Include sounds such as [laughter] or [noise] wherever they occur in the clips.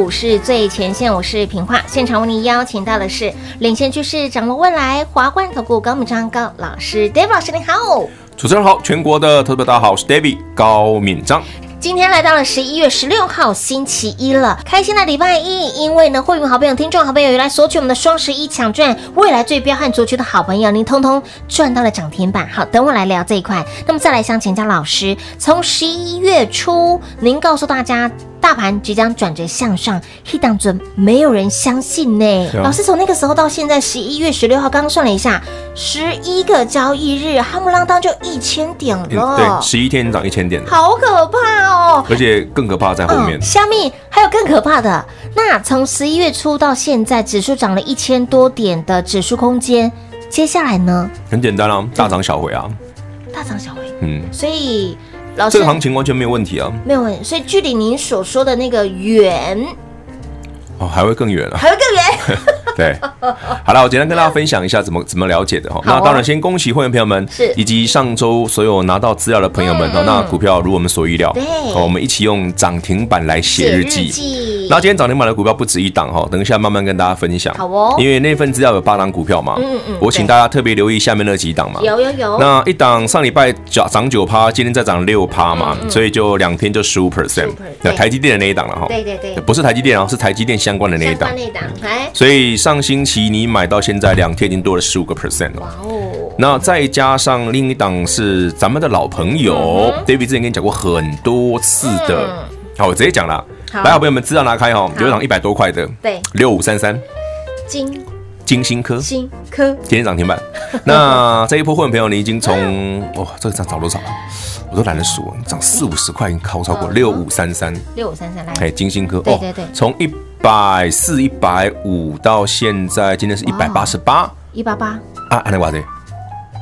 股市最前线，我是平化，现场为您邀请到的是领先趋势、掌握未来华冠投顾高敏章高老师，David 老师您好，主持人好，全国的特别大家好，我是 David 高敏章。今天来到了十一月十六号星期一了，开心的礼拜一，因为呢，会员好朋友、听众好朋友来索取我们的双十一抢赚未来最彪悍族群的好朋友，您通通赚到了涨停板。好，等我来聊这一块。那么再来想请教老师，从十一月初，您告诉大家。大盘即将转折向上，一当尊没有人相信呢。啊、老师从那个时候到现在十一月十六号，刚刚算了一下，十一个交易日，夯不啷当就一千点了。嗯、对，十一天涨一千点，好可怕哦！而且更可怕在后面。虾、嗯、米还有更可怕的。那从十一月初到现在，指数涨了一千多点的指数空间，接下来呢？很简单啊，大涨小回啊。大涨小回，嗯，所以。这个行情完全没有问题啊，没有问题。所以距离您所说的那个远，哦，还会更远啊，还会更远。[laughs] 对，好了，我简单跟大家分享一下怎么怎么了解的哈。哦、那当然，先恭喜会员朋友们，是以及上周所有拿到资料的朋友们。嗯、那股票如我们所预料，对，我们一起用涨停板来写日记。那今天涨停板的股票不止一档哈，等一下慢慢跟大家分享。好哦，因为那份资料有八档股票嘛，嗯嗯，我请大家特别留意下面那几档嘛。有有有。那一档上礼拜涨涨九趴，今天再涨六趴嘛，所以就两天就十五 percent。那台积电的那一档了哈。对对对，不是台积电啊，是台积电相关的那一档。那一档，所以上。星期你买到现在两天已经多了十五个 percent 了，哇哦！那再加上另一档是咱们的老朋友，David 之前跟你讲过很多次的，好，我直接讲了，来，好朋友们资料拿开哈，有一档一百多块的，对，六五三三，金。金星科，新科。今天涨停板。[laughs] 那这一波会员朋友，你已经从哇，这个涨涨多少了？我都懒得数，涨四五十块，已经超超过六五三三，六五三三来，哎，金星科，对对对，从一。百四一百五到现在，今天是一百八十八，一八八。啊，安尼话的，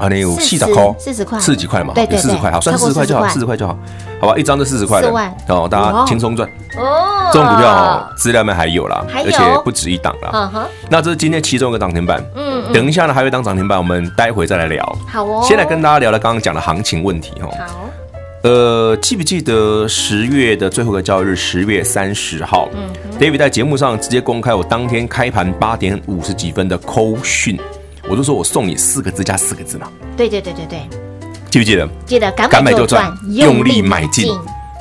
安尼有四十。块，四十块，四十几块嘛，对对，四十块，好，算四十块。就好，四十块就好，好吧，一张就四十块了，哦，大家轻松赚。哦。这种股票哦，资料面还有啦，而且不止一档啦。那这是今天其中一个涨停板，嗯，等一下呢还有一档涨停板，我们待会再来聊。好哦，先来跟大家聊聊刚刚讲的行情问题哈。好，呃，记不记得十月的最后一个交易日，十月三十号，嗯，David 在节目上直接公开我当天开盘八点五十几分的扣讯，我就说我送你四个字加四个字嘛。对对对对对，记不记得？记得，敢买就赚，用力买进。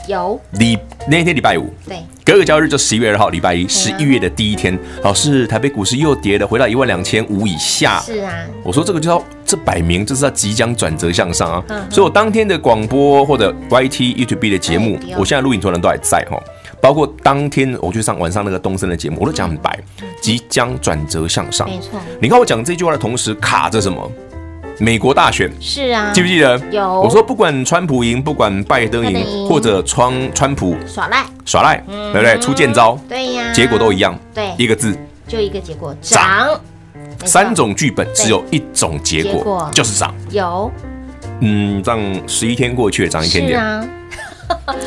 有礼那天礼拜五，对，隔个交易日就十一月二号，礼拜一，十一月的第一天，老师，台北股市又跌了，回到一万两千五以下。是啊，我说这个就要这摆明就是要即将转折向上啊。所以我当天的广播或者 YT YouTube 的节目，我现在录影团人都还在哈。包括当天我去上晚上那个东森的节目，我都讲很白，即将转折向上。没错，你看我讲这句话的同时卡着什么？美国大选是啊，记不记得？有。我说不管川普赢，不管拜登赢，或者川川普耍赖耍赖，对不对？出剑招，对呀，结果都一样。对，一个字，就一个结果，涨。三种剧本只有一种结果，就是涨。有。嗯，这样十一天过去了，涨一千点。啊，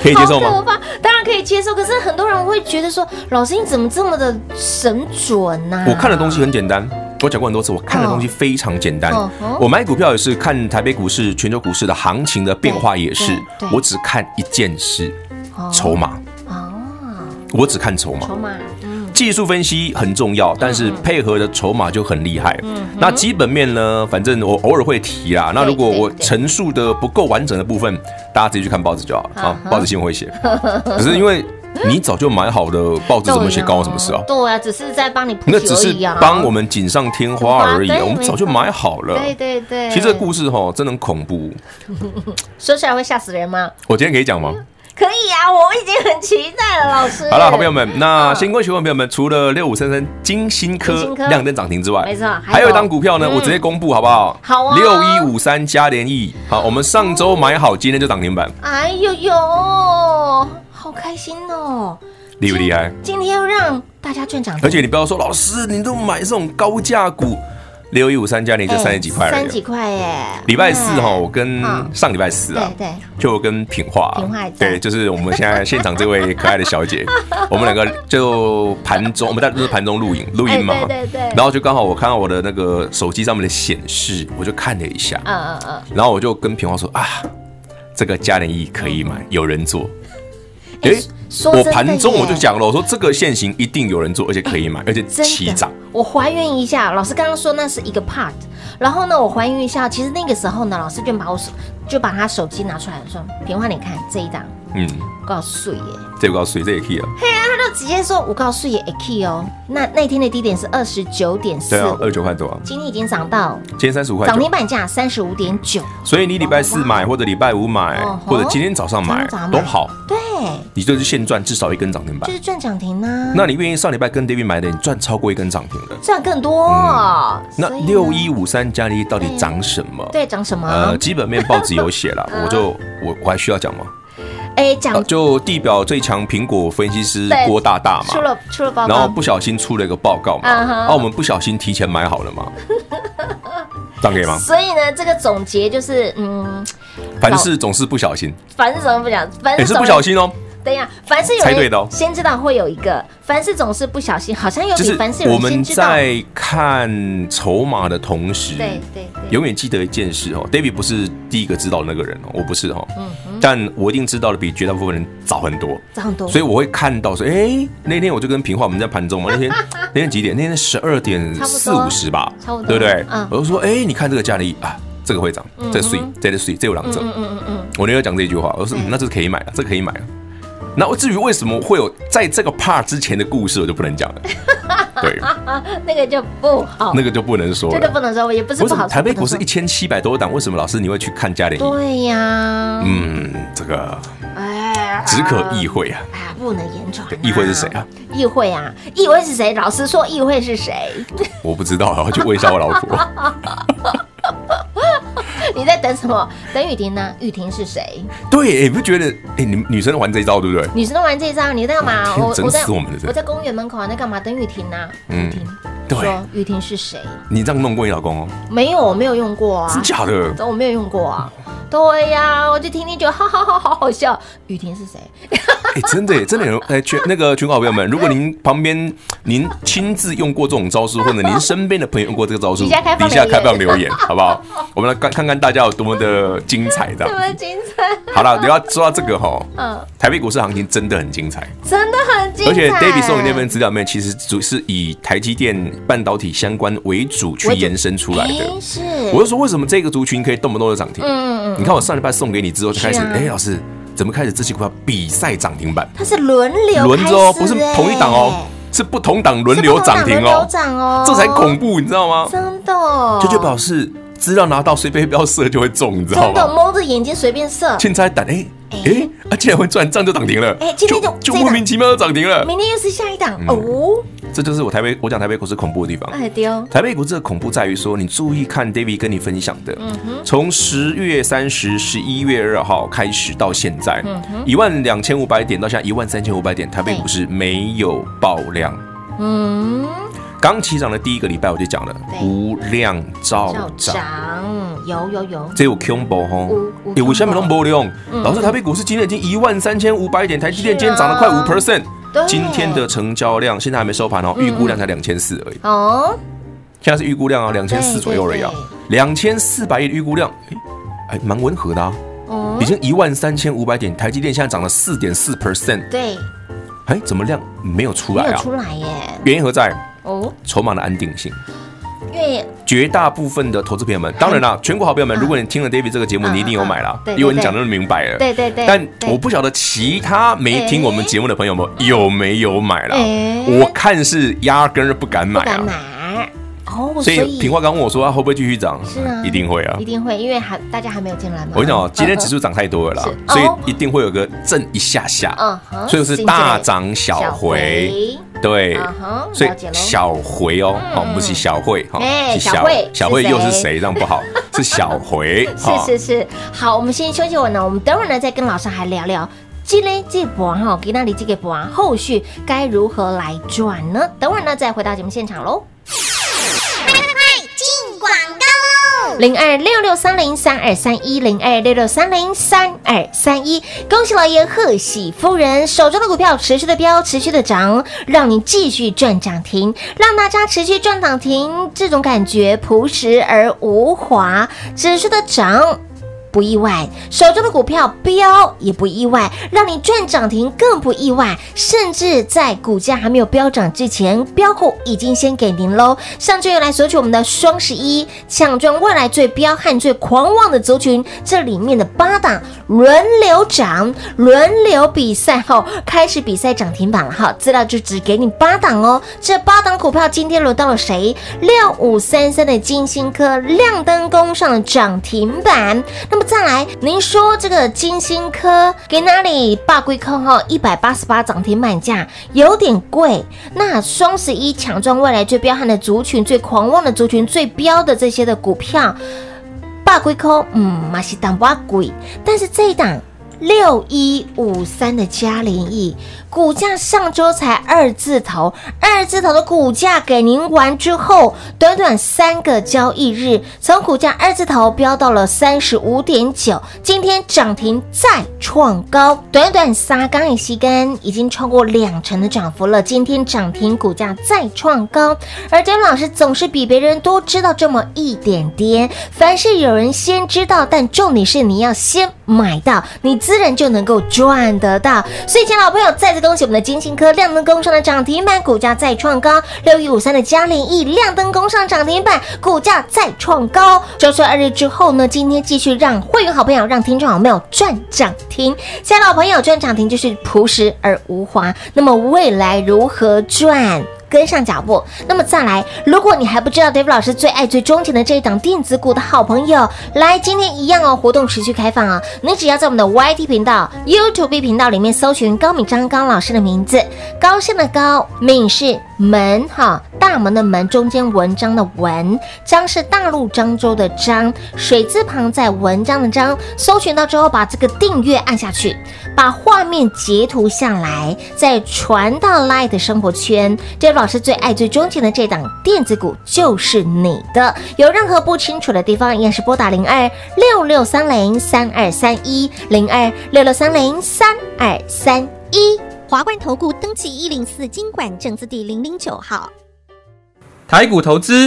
可以接受吗？[laughs] 当然可以接受，可是很多人会觉得说，老师你怎么这么的神准呢？我看的东西很简单。我讲过很多次，我看的东西非常简单。Oh. Oh. Oh. 我买股票也是看台北股市、全球股市的行情的变化，也是。我只看一件事，筹码。哦。我只看筹码。筹码。技术分析很重要，但是配合的筹码就很厉害。嗯。那基本面呢？反正我偶尔会提啦。那如果我陈述的不够完整的部分，大家自己去看报纸就好了。啊，报纸新闻会写。[laughs] 可是因为。你早就买好的报纸，怎么写关我什么事啊？对啊，只是在帮你铺。那只是帮我们锦上添花而已，我们早就买好了。对对对。其实这个故事哈，真的很恐怖。[laughs] 说出来会吓死人吗？我今天可以讲吗？可以啊，我已经很期待了，老师。好了，好朋友们，那先恭喜朋友们，除了六五三三金星科亮灯涨停之外，没错，还有一档股票呢，我直接公布好不好？好啊。六一五三嘉联益，好，我们上周买好，今天就涨停板。哎呦呦，好开心哦！厉不厉害？今天又让大家赚涨停，而且你不要说老师，你都买这种高价股，六一五三嘉联益就三十几块，三十几块耶。礼拜四哈，我跟上礼拜四啊，对对，就跟品化，品化对，就是我们现在现场这位可爱的小姐，[laughs] 我们两个就盘中，我们在就是盘中录影录音嘛，对对。然后就刚好我看到我的那个手机上面的显示，我就看了一下，嗯嗯嗯，然后我就跟品化说啊，这个嘉联益可以买，有人做。哎，我盘中我就讲了，我说这个现行一定有人做，而且可以买，而且起涨。我还原一下，老师刚刚说那是一个 part，然后呢，我还原一下，其实那个时候呢，老师就把我手就把他手机拿出来说，平花，你看这一档，嗯，告诉耶，这告诉这也可以啊他就。直接说，我告诉也 key 哦。那那天的低点是二十九点四，对啊，二十九块多啊。今天已经涨到，今天三十五块，涨停板价三十五点九。所以你礼拜四买，或者礼拜五买，或者今天早上买都好。对，你就是现赚至少一根涨停板，就是赚涨停呢。那你愿意上礼拜跟 David 买的，你赚超过一根涨停的，赚更多。那六一五三加一到底涨什么？对，涨什么？呃，基本面报纸有写了，[laughs] 我就我我还需要讲吗？哎，讲就地表最强苹果分析师郭大大嘛，出了出了报告，然后不小心出了一个报告嘛，啊，我们不小心提前买好了嘛，[laughs] 这样可以吗？所以呢，这个总结就是，嗯，凡事总是不小心，凡事怎么不讲？凡事是不小心哦。等一下，凡是有人先知道会有一个，凡事总是不小心，好像有比凡事有人先知道。我们在看筹码的同时，对对对，永远记得一件事哦，David 不是第一个知道的那个人哦，我不是哦，嗯，但我一定知道的比绝大部分人早很多，早很多，所以我会看到说，哎，那天我就跟平话我们在盘中嘛，那天 [laughs] 那天几点？那天十二点四五十吧，差不多，对不对？嗯，我就说，哎，你看这个嘉联益啊，这个会涨，这个水，这个水，这有两折，嗯嗯嗯嗯，我那天讲这句话，我说，那这是可以买的，这个可以买了。那我至于为什么会有在这个 part 之前的故事，我就不能讲了。[laughs] 对，那个就不好，那个就不能说，这个不能说，也不是不好。台北股市一千七百多档，为什么老师你会去看嘉联？对呀，嗯，这个哎，只可意会啊，哎，不能言传。意会是谁啊？意会啊，意会是谁？老师说意会是谁？我不知道，我去问一下我老婆。[laughs] [laughs] 你在等什么？等雨婷呢？雨婷是谁？对，你不觉得？哎，你女生玩这一招，对不对？女生都玩这一招，你在干嘛？我我们我在公园门口啊，在干嘛？等雨婷呢？雨婷，对，说雨婷是谁？你这样弄过你老公哦？没有，我没有用过啊。真假的？我没有用过啊。对呀，我就听听觉得，哈哈哈，好好笑。雨婷是谁？[laughs] 哎，真的，真的有哎，全那个全国好朋友们，如果您旁边您亲自用过这种招数，或者您身边的朋友用过这个招数，底下开放留言，[laughs] 好不好？我们来看看看大家有多么的精彩 [laughs] 的，多么精彩。好了，你要说到这个哈，嗯，台北股市行情真的很精彩，真的很精彩。而且 David 送你那份资料里面，其实主是以台积电半导体相关为主去延伸出来的。是，我就说为什么这个族群可以动不动就涨停？嗯嗯嗯。你看我上礼拜送给你之后就开始，哎，老师。怎么开始这些股票比赛涨停板？它是轮流轮着哦，不是同一档哦，是不同档轮流涨停哦，哦，这才恐怖，你知道吗？真的，哦，这就表示资料拿到随便标射就会中，你知道吗？真的，蒙着眼睛随便射，现在等哎。哎，啊，竟然会转账就涨停了！哎，今天就就莫名其妙就涨停了。明天又是下一档哦。这就是我台北，我讲台北股市恐怖的地方。哎，丢！台北股市的恐怖在于说，你注意看 David 跟你分享的，从十月三十、十一月二号开始到现在，一万两千五百点到现在一万三千五百点，台北股市没有爆量。嗯。刚起涨的第一个礼拜我就讲了，无量照涨，有有有，这有恐怖吼，有为什么都没量？老师，台北股市今天已经一万三千五百点，台积电今天涨了快五 percent，今天的成交量现在还没收盘哦，预估量才两千四而已哦，现在是预估量啊，两千四左右而已，两千四百亿的预估量，哎，蛮温和的啊，已经一万三千五百点，台积电现在涨了四点四 percent，对，哎，怎么量没有出来啊？没有出来耶，原因何在？哦，筹码的安定性，因为绝大部分的投资朋友们，当然啦，全国好朋友们，如果你听了 David 这个节目，你一定有买了，因为你讲的那么明白了，对对对。但我不晓得其他没听我们节目的朋友们有没有买了，我看是压根儿不敢买啊。哦，所以平话刚问我说，他会不会继续涨？是啊，一定会啊，一定会，因为还大家还没有进来嘛。我跟你讲哦，今天指数涨太多了啦，所以一定会有个震一下下，嗯，所以是大涨小回，对，所以小回哦，哦，不是小会哈，是小小会又是谁？这样不好，[laughs] 是小回，是是是。好，我们先休息会呢，我们等会儿呢再跟老师还聊聊今天这波哈，给那里这个波后续该如何来转呢？等会儿呢再回到节目现场喽。零二六六三零三二三一零二六六三零三二三一，恭喜老爷，贺喜夫人，手中的股票持续的飙，持续的涨，让你继续赚涨停，让大家持续赚涨停，这种感觉朴实而无华，持续的涨。不意外，手中的股票飙也不意外，让你赚涨停更不意外，甚至在股价还没有飙涨之前，飙股已经先给您喽。上周又来索取我们的双十一抢赚未来最彪悍最狂妄的族群，这里面的八档轮流涨，轮流比赛后开始比赛涨停板了哈。资料就只给你八档哦，这八档股票今天轮到了谁？六五三三的金星科亮灯攻上了涨停板，那么。再来，您说这个金星科给哪里霸归坑哈？一百八十八涨停板价有点贵。那双十一抢赚未来最彪悍的族群、最狂妄的族群、最彪的这些的股票，霸归坑，嗯，马西当不贵。但是这一档六一五三的嘉联益。股价上周才二字头，二字头的股价给您完之后，短短三个交易日，从股价二字头飙到了三十五点九，今天涨停再创高，短短三刚一吸干，已经超过两成的涨幅了。今天涨停，股价再创高，而姜老师总是比别人多知道这么一点点。凡是有人先知道，但重点是你要先买到，你自然就能够赚得到。所以，亲爱的老朋友，再次恭喜我们的金星科亮灯攻上的涨停板，股价再创高；六一五三的嘉联益亮灯攻上涨停板，股价再创高。周岁二日之后呢，今天继续让会员好朋友、让听众好朋友赚涨停。亲爱的老朋友，赚涨停就是朴实而无华。那么未来如何赚？跟上脚步，那么再来，如果你还不知道 David 老师最爱最钟情的这一档电子股的好朋友，来，今天一样哦，活动持续开放啊！你只要在我们的 YT 频道、YouTube 频道里面搜寻高敏章高老师的名字，高兴的高，敏是门哈，大门的门，中间文章的文，章是大陆漳州的漳，水字旁在文章的章，搜寻到之后，把这个订阅按下去，把画面截图下来，再传到 Line 的生活圈，David 老师最爱最钟情的这档电子股就是你的。有任何不清楚的地方，依然是拨打零二六六三零三二三一零二六六三零三二三一。华冠投顾登记一零四经管证字第零零九号。台股投资。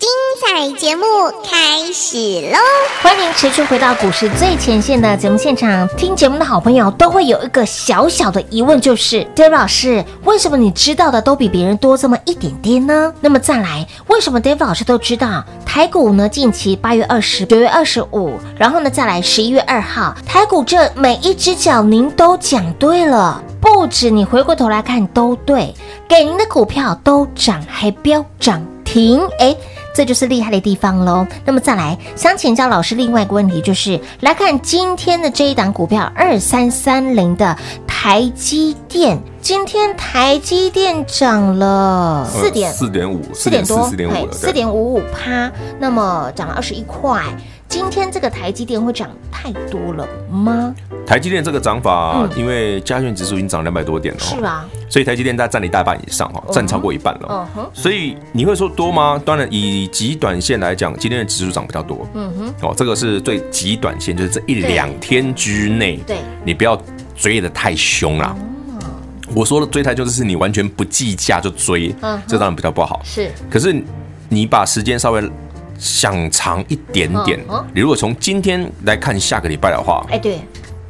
精彩节目开始喽！欢迎持续回到股市最前线的节目现场。听节目的好朋友都会有一个小小的疑问，就是 David 老师，为什么你知道的都比别人多这么一点点呢？那么再来，为什么 David 老师都知道台股呢？近期八月二十、九月二十五，然后呢再来十一月二号，台股这每一只脚您都讲对了，不止你回过头来看都对，给您的股票都涨，还飙涨停，哎。这就是厉害的地方喽。那么再来，想请教老师另外一个问题，就是来看今天的这一档股票二三三零的台积电，今天台积电涨了四点四点五，四点多，四点五，四点五五趴，那么涨了二十一块。今天这个台积电会涨太多了吗？台积电这个涨法，因为加权指数已经涨两百多点了，是吧？所以台积电大概占了一大半以上哈，占超过一半了。嗯哼。所以你会说多吗？当然，以极短线来讲，今天的指数涨比较多。嗯哼。哦，这个是最极短线，就是这一两天之内，对，你不要追的太凶啦。我说的追台就是你完全不计价就追，嗯，这当然比较不好。是。可是你把时间稍微。想长一点点，你如果从今天来看下个礼拜的话，哎对，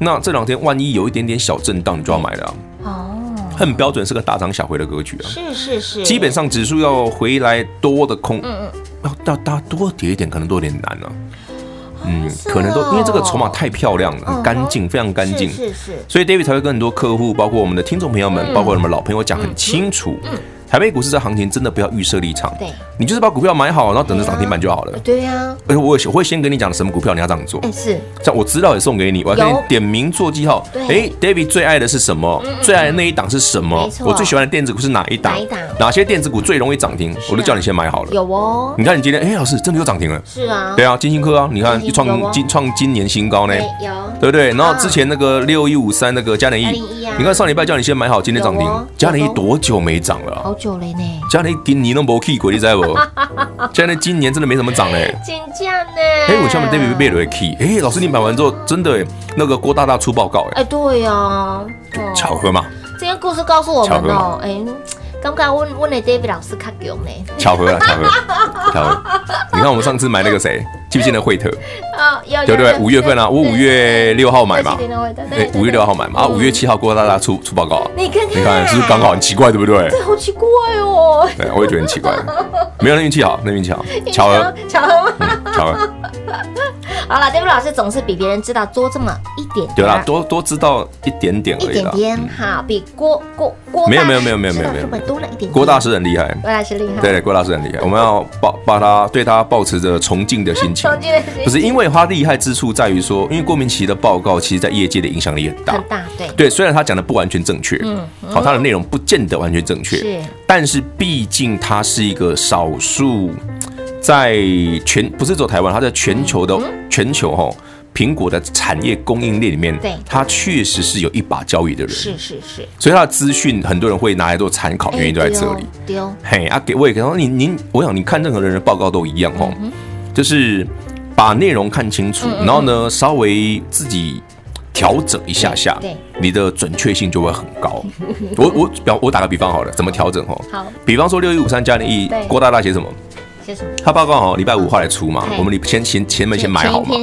那这两天万一有一点点小震荡，你就要买了哦。很标准是个大涨小回的格局啊，是是是，基本上指数要回来多的空，嗯嗯，要大大多跌一点，可能都有点难了。嗯，可能都因为这个筹码太漂亮了，很干净，非常干净，是是。所以 David 才会跟很多客户，包括我们的听众朋友们，包括我们老朋友讲很清楚。台北股市这行情真的不要预设立场，对，你就是把股票买好，然后等着涨停板就好了。对呀，而且我我会先跟你讲什么股票你要这样做。是，像我资料也送给你，我要给你点名做记号。哎，David 最爱的是什么？最爱的那一档是什么？我最喜欢的电子股是哪一档？哪一档？哪些电子股最容易涨停？我都叫你先买好了。有哦，你看你今天，哎，老师真的又涨停了。是啊，对啊，金星科啊，你看一创今创今年新高呢。有，对不对？然后之前那个六一五三那个嘉能益，你看上礼拜叫你先买好，今天涨停。嘉能益多久没涨了？好久了呢。今年都没起过，你知不？嘉联益今年真的没怎么涨嘞。真假呢？哎，我下面 David 被雷 key。哎，老师你买完之后，真的那个郭大大出报告哎。哎，对呀。巧合嘛？今天故事告诉我们哦，哎。刚刚问问了 David 老师卡给我们巧合啊，巧合，巧合。你看我们上次买那个谁，记不记得惠特？啊，有，对不对？五月份啊，我五月六号买嘛，对，五月六号买嘛，啊，五月七号郭大大出出报告。你看看，你看是不是刚好很奇怪，对不对？对，好奇怪哦。对，我也觉得很奇怪。没有，那运气好，那运气好，巧合，[laughs] 巧合吗？巧合。好了，David 老师总是比别人知道多这么一点点，对啦，多多知道一点点而已，一点点好，比郭郭郭没有没有没有没有没有没有。多了一点。郭大师很厉害，郭大师厉害，对，郭大师很厉害，我们要抱把他对他抱持着崇敬的心情，崇敬的心情，不是因为他厉害之处在于说，因为郭明奇的报告，其实在业界的影响力很大，很大，对。对，虽然他讲的不完全正确，嗯，好，他的内容不见得完全正确，是，但是毕竟他是一个少数。在全不是走台湾，它在全球的全球哈苹果的产业供应链里面，对，它确实是有一把交椅的人，是是是，所以他的资讯很多人会拿来做参考，原因都在这里。丢嘿啊，给我也跟他说，您您，我想你看任何人的报告都一样哦，就是把内容看清楚，然后呢稍微自己调整一下下，对，你的准确性就会很高。[laughs] 我我表我打个比方好了，怎么调整哈？好，比方说六一五三加零一，郭大大写什么？他报告好，礼拜五后来出嘛，我们你先先前面先买好嘛。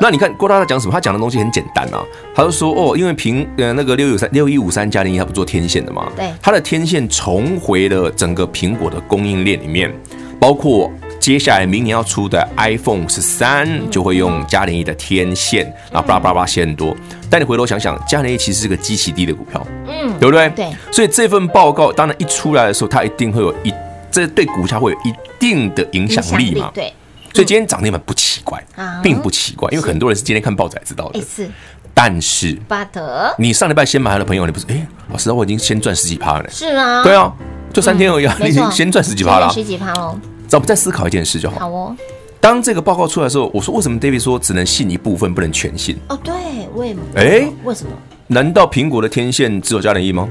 那你看郭大大讲什么？他讲的东西很简单啊，他就说哦，因为平呃那个六一五三六一五三嘉联益他不做天线的嘛，对，他的天线重回了整个苹果的供应链里面，包括接下来明年要出的 iPhone 十三就会用嘉联一的天线，然后巴拉巴拉写很多。但你回头想想，嘉联一其实是个极其低的股票，嗯，对不对？对。所以这份报告当然一出来的时候，它一定会有一，这对股价会有一定的影响力嘛？对。所以今天涨停板不奇怪，并不奇怪，因为很多人是今天看报纸才知道的。是。但是，巴德，你上礼拜先买的朋友，你不是？哎，老师，我已经先赚十几趴了。是啊。对啊，就三天而已，你已经先赚十几趴了。十几趴哦。咱们再思考一件事就好。好哦。当这个报告出来的时候，我说为什么 David 说只能信一部分，不能全信？哦，对，为什么？哎，为什么？难道苹果的天线只有加点一吗？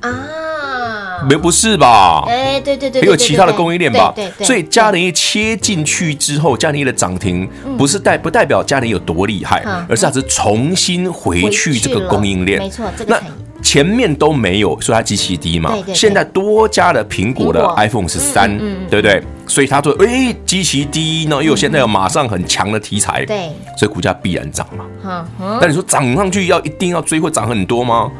啊，没不是吧？哎，对对对，还有其他的供应链吧？对对。所以嘉联一切进去之后，嘉联一的涨停不是代不代表嘉联有多厉害，而是它是重新回去这个供应链。没错，这个前面都没有，所以它极其低嘛。现在多加了苹果的 iPhone 十三，对不对？所以它说，哎，极其低，呢又有现在有马上很强的题材，对，所以股价必然涨嘛。但你说涨上去要一定要追，会涨很多吗？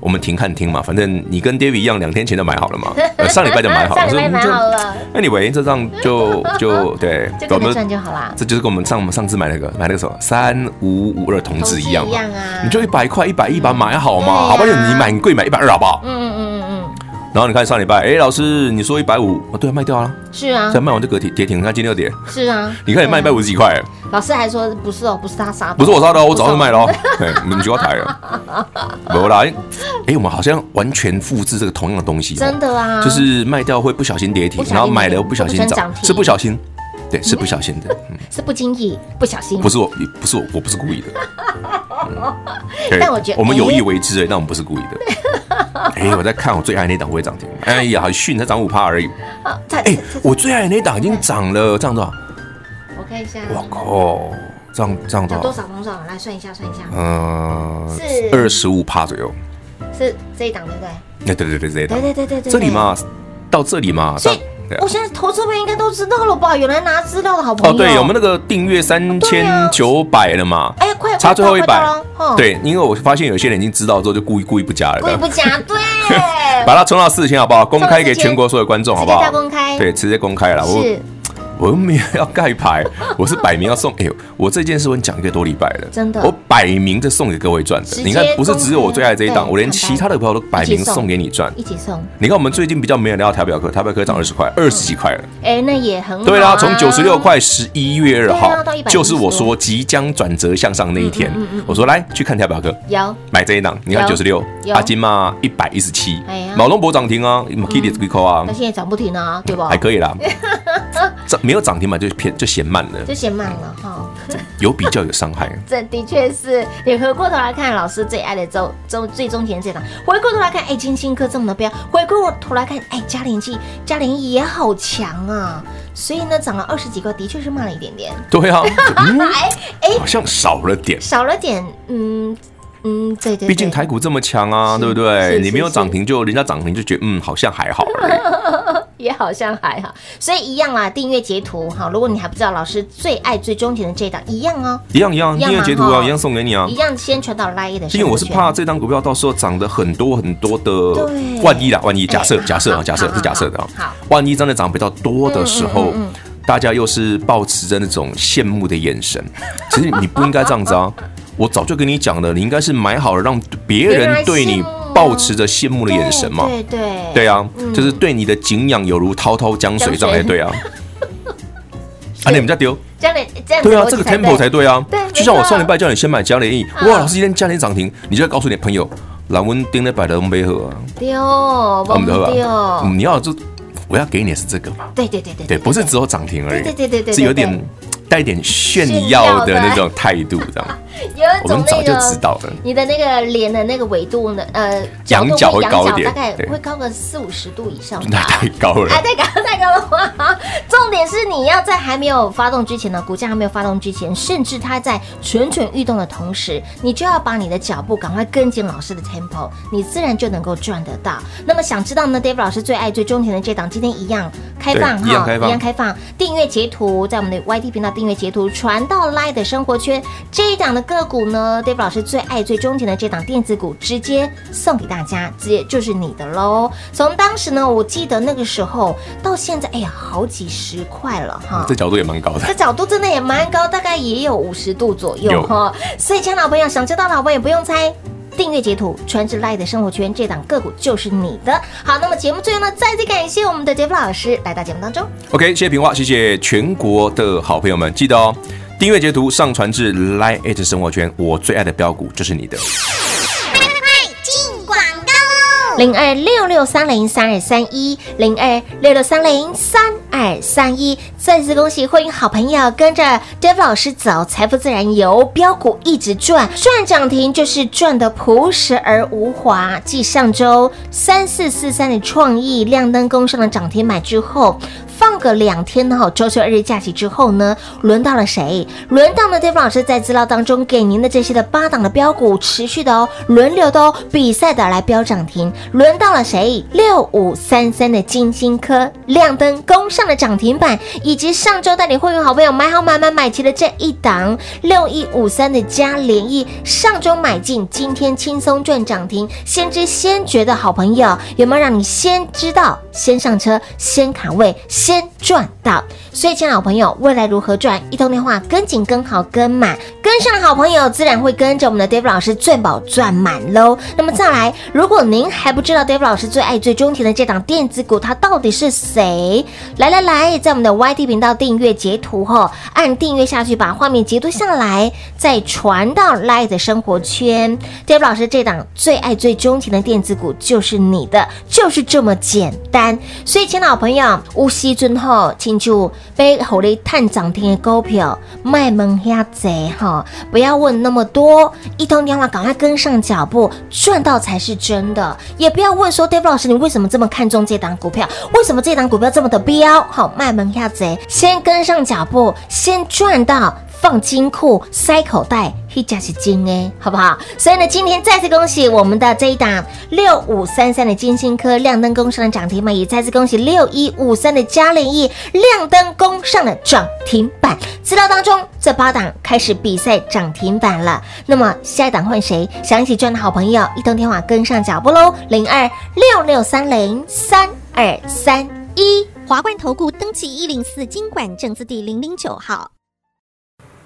我们停看听嘛，反正你跟 David 一样，两天前就买好了嘛，[laughs] 上礼拜就买好了，上礼拜买好了。那你喂，这张就就 [laughs] 对，我们赚就好啦。这就是跟我们上我们上次买那个买那个什么三五五二同志一样嘛，你就一百块一百一把买好嘛，好不好？你买贵买一百二好不好？嗯嗯嗯嗯。然后你看上礼拜，哎，老师你说一百五，哦对，卖掉了。是啊。再卖完就隔跌跌停，你看今天又跌。是啊。你看你卖一百五十几块。老师还说不是哦，不是他杀的，不是我杀的哦，我早就卖了哦。[laughs] 哎，你们就要抬了。没有啦，哎，我们好像完全复制这个同样的东西。真的啊。就是卖掉会不小心跌停，然后买了又不小心涨，是不小心，对，是不小心的，嗯 [laughs] 是不经意不小心。不是我，不是我，我不是故意的。[laughs] 但我觉得我们有意为之哎，但我们不是故意的。[laughs] 哎，我在看我最爱那档会涨停。哎呀，还逊，才涨五趴而已。哎，我最爱那档已经涨了，涨多少？我看一下，我靠，这样这样多少？多少多少？来算一下，算一下。嗯，是二十五趴左右。是这一档对不对？哎，对对对，这一档。对对对对对。这里嘛，到这里嘛。所以，我现在投资朋友应该都知道了吧？有来拿资料的好朋友。哦，对，我们那个订阅三千九百了嘛。哎，快差最后一百。对，因为我发现有些人已经知道之后，就故意故意不加了。故意不加，对。[laughs] 把它冲到四千好不好？公开给全国所有观众好不好？公开。对，直接公开了。是。我又没有要盖牌，我是摆明要送。哎呦，我这件事我讲一个多礼拜了，真的，我摆明着送给各位赚的。你看，不是只有我最爱这一档，我连其他的朋友都摆明送给你赚，一起送。你看，我们最近比较没有聊到台表科，台表科涨二十块，二十几块了。哎，那也很好。对啊，从九十六块，十一月二号，就是我说即将转折向上那一天。我说来去看台表科，有买这一档，你看九十六，阿金嘛一百一十七，毛龙博涨停啊，Kitty 啊，那现在涨不停啊，对吧？还可以啦。[laughs] 涨没有涨停嘛，就偏就嫌慢了，就嫌慢了哈。[laughs] 有比较有伤害，这的确是。你回过头来看，老师最爱的周周最中甜这档，回过头来看，哎，金星科这么的标，回过头来看，哎，嘉联记嘉联也好强啊。所以呢，涨了二十几块，的确是慢了一点点。对啊，[laughs] 哎哎，好像少了点，少了点，嗯嗯，对对。毕竟台股这么强啊，对不对？你没有涨停，就人家涨停就觉得嗯，好像还好。[laughs] 也好像还好，所以一样啊。订阅截图哈，如果你还不知道老师最爱最钟情的这档，一样哦，一样一样，订阅截图啊，一样送给你啊，一样先传到 Line 的。因为我是怕这档股票到时候涨得很多很多的，万一啦，万一假设假设啊，假设是假设的啊，好，万一真的涨比较多的时候，大家又是抱持着那种羡慕的眼神，其实你不应该这样子啊。我早就跟你讲了，你应该是买好了，让别人对你。保持着羡慕的眼神嘛，对对对。啊，就是对你的敬仰有如滔滔江水这样才对啊。[laughs] 啊，你们家丢，对啊，这个 tempo 才对啊。就像我上礼拜叫你先买嘉联益，哇，老师今天嘉联益涨停，你就要告诉你朋友，蓝温钉的摆的没喝啊，丢，我们丢，你要就我要给你的是这个嘛，对对对对，对，不是只有涨停而已，对对对对，是有点。带点炫耀的那种态度，这样。[laughs] 我们早就知道了。你的那个脸的那个纬度呢？呃，仰角会高一点，大概会高个四五十度以上。[laughs] 那太高了，[laughs] 太高太高的话，重点是你要在还没有发动之前呢，股价还没有发动之前，甚至它在蠢蠢欲动的同时，你就要把你的脚步赶快跟紧老师的 tempo，你自然就能够赚得到。那么想知道呢？David 老师最爱最钟情的这档，今天一样开放哈，一样开放，一样开放。订阅截图在我们的 YT 频道订阅截图传到 Line 的生活圈，这一档的个股呢，David 老师最爱最钟情的这档电子股，直接送给大家，直接就是你的喽。从当时呢，我记得那个时候到现在，哎呀，好几十块了哈，这角度也蛮高的，这角度真的也蛮高，大概也有五十度左右哈。所以，亲爱的老朋友，想知道的老朋友不用猜。订阅截图传至 LINE 的生活圈，这档个股就是你的。好，那么节目最后呢，再次感谢我们的杰夫老师来到节目当中。OK，谢谢平话，谢谢全国的好朋友们，记得哦，订阅截图上传至 LINE 的生活圈，我最爱的标股就是你的。零二六六三零三二三一，零二六六三零三二三一，再次恭喜欢迎好朋友跟着 Dev 老师走，财富自然由，标股一直赚，赚涨停就是赚的朴实而无华。继上周三四四三的创意亮灯攻上的涨停板之后。放个两天哈，周休日假期之后呢，轮到了谁？轮到了 d a v 老师在资料当中给您的这些的八档的标股，持续的哦，轮流的哦，比赛的来标涨停。轮到了谁？六五三三的金星科亮灯攻上了涨停板，以及上周带领会员好朋友买好买买买齐的这一档六一五三的嘉联益，上周买进，今天轻松赚涨停。先知先觉的好朋友，有没有让你先知道、先上车、先卡位？先赚到，所以，亲爱好朋友，未来如何赚？一通电话，跟紧、跟好、跟满，跟上好朋友，自然会跟着我们的 David 老师赚饱赚满喽。那么再来，如果您还不知道 David 老师最爱、最钟情的这档电子股，它到底是谁？来来来，在我们的 YT 频道订阅截图后，按订阅下去，把画面截图下来，再传到 Line 的生活圈。Dave 老师这档最爱、最钟情的电子股就是你的，就是这么简单。所以，亲爱好朋友，无锡。最后，请就被火力探涨停的股票卖萌下贼哈，不要问那么多，一通电话赶快跟上脚步，赚到才是真的。也不要问说，Dave 老师，你为什么这么看重这档股票？为什么这档股票这么的飙？好，卖萌下贼，先跟上脚步，先赚到。放金库，塞口袋，一家是金哎，好不好？所以呢，今天再次恭喜我们的这一档六五三三的金星科亮灯攻上的涨停板，也再次恭喜六一五三的嘉联益亮灯攻上了涨停板。资料当中，这八档开始比赛涨停板了。那么下一档换谁？想一起赚的好朋友，一通电话跟上脚步喽，零二六六三零三二三一华冠投顾登记一零四金管证字第零零九号。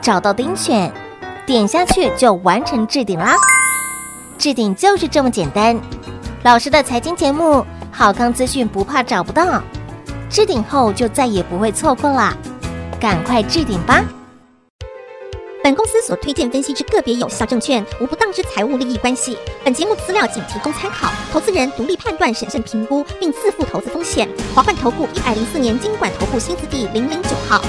找到钉选，点下去就完成置顶啦。置顶就是这么简单。老师的财经节目，好康资讯不怕找不到。置顶后就再也不会错过啦，赶快置顶吧。本公司所推荐分析之个别有效证券，无不当之财务利益关系。本节目资料仅提供参考，投资人独立判断、审慎评估，并自负投资风险。华冠投顾一百零四年金管投顾新字第零零九号。